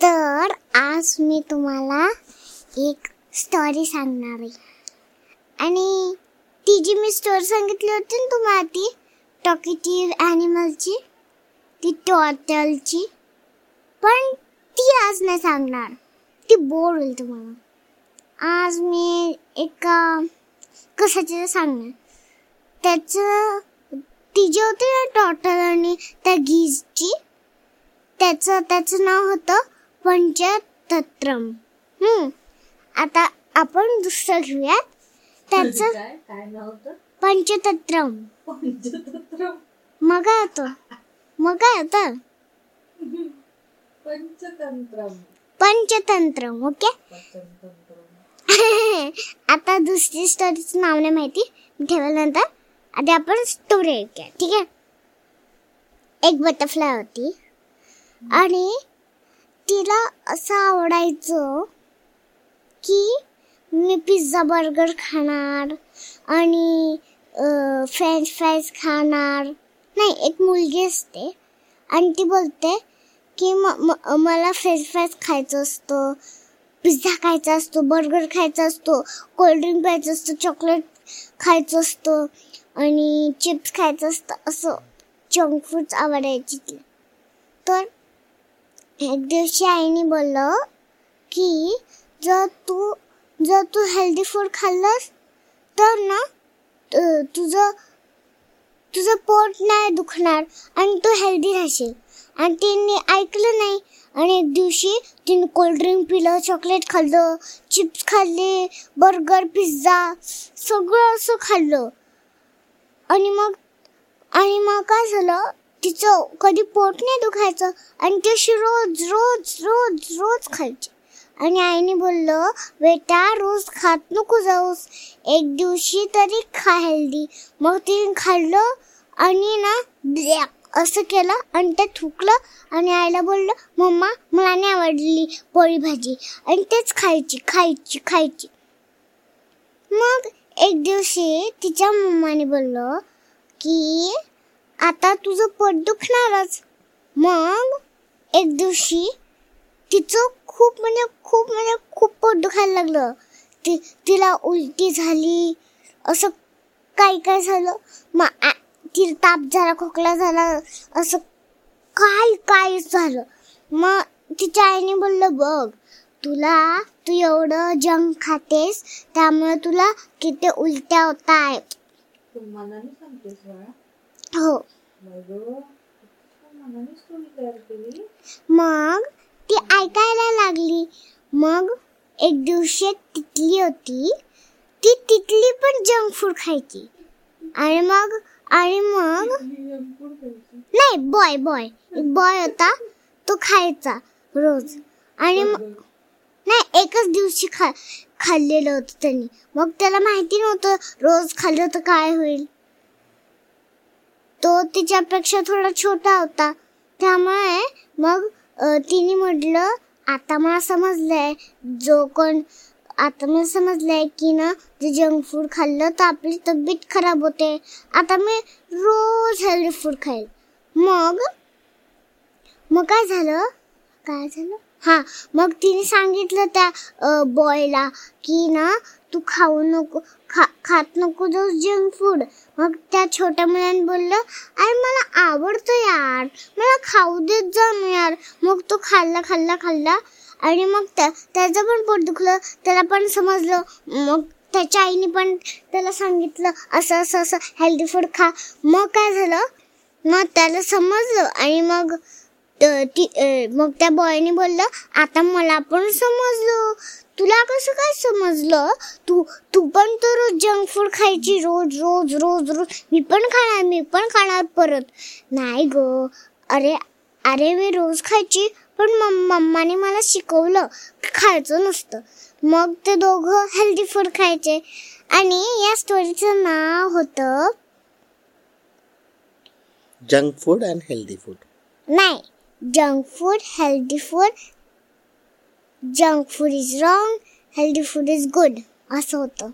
तर आज मी तुम्हाला एक स्टोरी सांगणार आहे. आणि ती जी मी स्टोरी सांगितली होती ना तुम्हाला ती टॉकेटिव्ह ॲनिमलची ती टॉटलची पण ती आज नाही सांगणार. ती बोर होईल तुम्हाला. आज मी एका कशाची सांगणार? त्याचं ती जी होती ना टॉटल आणि त्या गीजची? त्याचं त्याचं नाव होतं पंचतत्रम. हम्म. आता आपण दुसरं घेऊयात. त्याचं काय काय नाव होतं? पंचतत्रम. पंचतंत्र मग होतं मग काय होतं पंचतंत्रम. पंचतंत्रम ओके? आता दुसरी स्टोरीचं नाव नाही माहिती. ठेवल्यानंतर आधी आपण स्टोरी ऐकूया ठीक आहे? एक बटरफ्लाय होती. आणि तिला असं आवडायचं की मी पिझ्झा बर्गर खाणार आणि फ्रेंच फ्राईज खाणार. नाही एक मुलगी असते आणि ती बोलते की म- मला फ्रेंच फ्राईज खायचं असतं पिझ्झा खायचा असतो बर्गर खायचा असतो कोल्ड्रिंक प्यायचं असतं चॉकलेट खायचं असतं आणि चिप्स खायचं असतं असं जंक फूड्स आवडायची तिला. तर एक दिवशी आईने बोललं की जर तू जर तू हेल्दी फूड खाल्लंस तर ना तुझं तुझं पोट नाही दुखणार आणि तू हेल्दी राहशील. आणि तिने ऐकलं नाही आणि एक दिवशी तिने कोल्ड्रिंक पिलं चॉकलेट खाल्लं चिप्स खाल्ले बर्गर पिझ्झा सगळं असं खाल्लं. आणि मग आणि मग काय झालं तिचं कधी पोट नाही दुखायचं आणि ती अशी रोज रोज रोज रोज खायची. आणि आईने बोललं बेटा रोज खात नको जाऊस. एक दिवशी तरी खा हेल्दी मग तिने खाल्लं आणि ना ब्लॅक असं केलं आणि ते थुकलं आणि आईला बोललं मम्मा मला नाही आवडली पोळी भाजी आणि तेच खायची खायची खायची. मग एक दिवशी तिच्या मम्माने बोललं की आता तुझं पोट दुखणारच. मग एक दिवशी तिचं खूप म्हणजे खूप म्हणजे खूप पोट दुखायला लागलं. ती तिला उलटी झाली असं काय काय झालं. मग तिला ताप झाला खोकला झाला असं काय काय झालं? मग तिच्या आईने बोललं बघ तुला तू एवढं जंक खातेस त्यामुळे तुला किती उलट्या होत आहेत बाळा? हो. मग ती ऐकायला लागली. मग एक दिवशी तितली होती. ती तितली पण जंक फूड खायची. आणि मग आणि मग? नाही बॉय बॉय एक बॉय होता तो खायचा रोज. आणि नाही एकच दिवशी खा खाल्लेलं होतं त्यांनी. मग त्याला माहिती नव्हतं रोज खाल्लं तर काय होईल. तो तिच्यापेक्षा थोडा छोटा होता. त्यामुळे मग तिने म्हटलं आता मला समजलंय जो कोण आता मी समजलंय की ना जे जंक फूड खाल्लं तर आपली तब्येत खराब होते. आता मी रोज हेल्दी फूड खाईल. मग? मग काय झालं? काय झालं? हा मग तिने सांगितलं त्या बॉयला की ना तू खाऊ नको खा खात नको जो जंक फूड मग त्या छोट्या मुलाने बोललं अरे मला आवडतं यार. मला खाऊ देत जा ना यार. मग तो खाल्ला खाल्ला खाल्ला. आणि मग त्या त्याचं पण पोट दुखलं त्याला पण समजलं. मग त्याच्या आईने पण त्याला सांगितलं असं असं असं हेल्दी फूड खा. मग काय झालं? मग त्याला समजलं आणि मग ती मग त्या बॉयने बोललं आता मला पण समजलं. तुला कसं काय समजलं? तू तू पण तर रोज जंक फूड खायची रोज रोज रोज रोज. मी पण खाणार मी पण खाणार परत. नाही ग. अरे अरे मी रोज खायची पण मम- मम्माने मला शिकवलं खायचं नसतं. मग ते दोघं हेल्दी फूड खायचे. आणि या स्टोरीचं नाव होतं junk food and healthy food नाही junk food healthy food junk food is wrong healthy food is good असं होतं.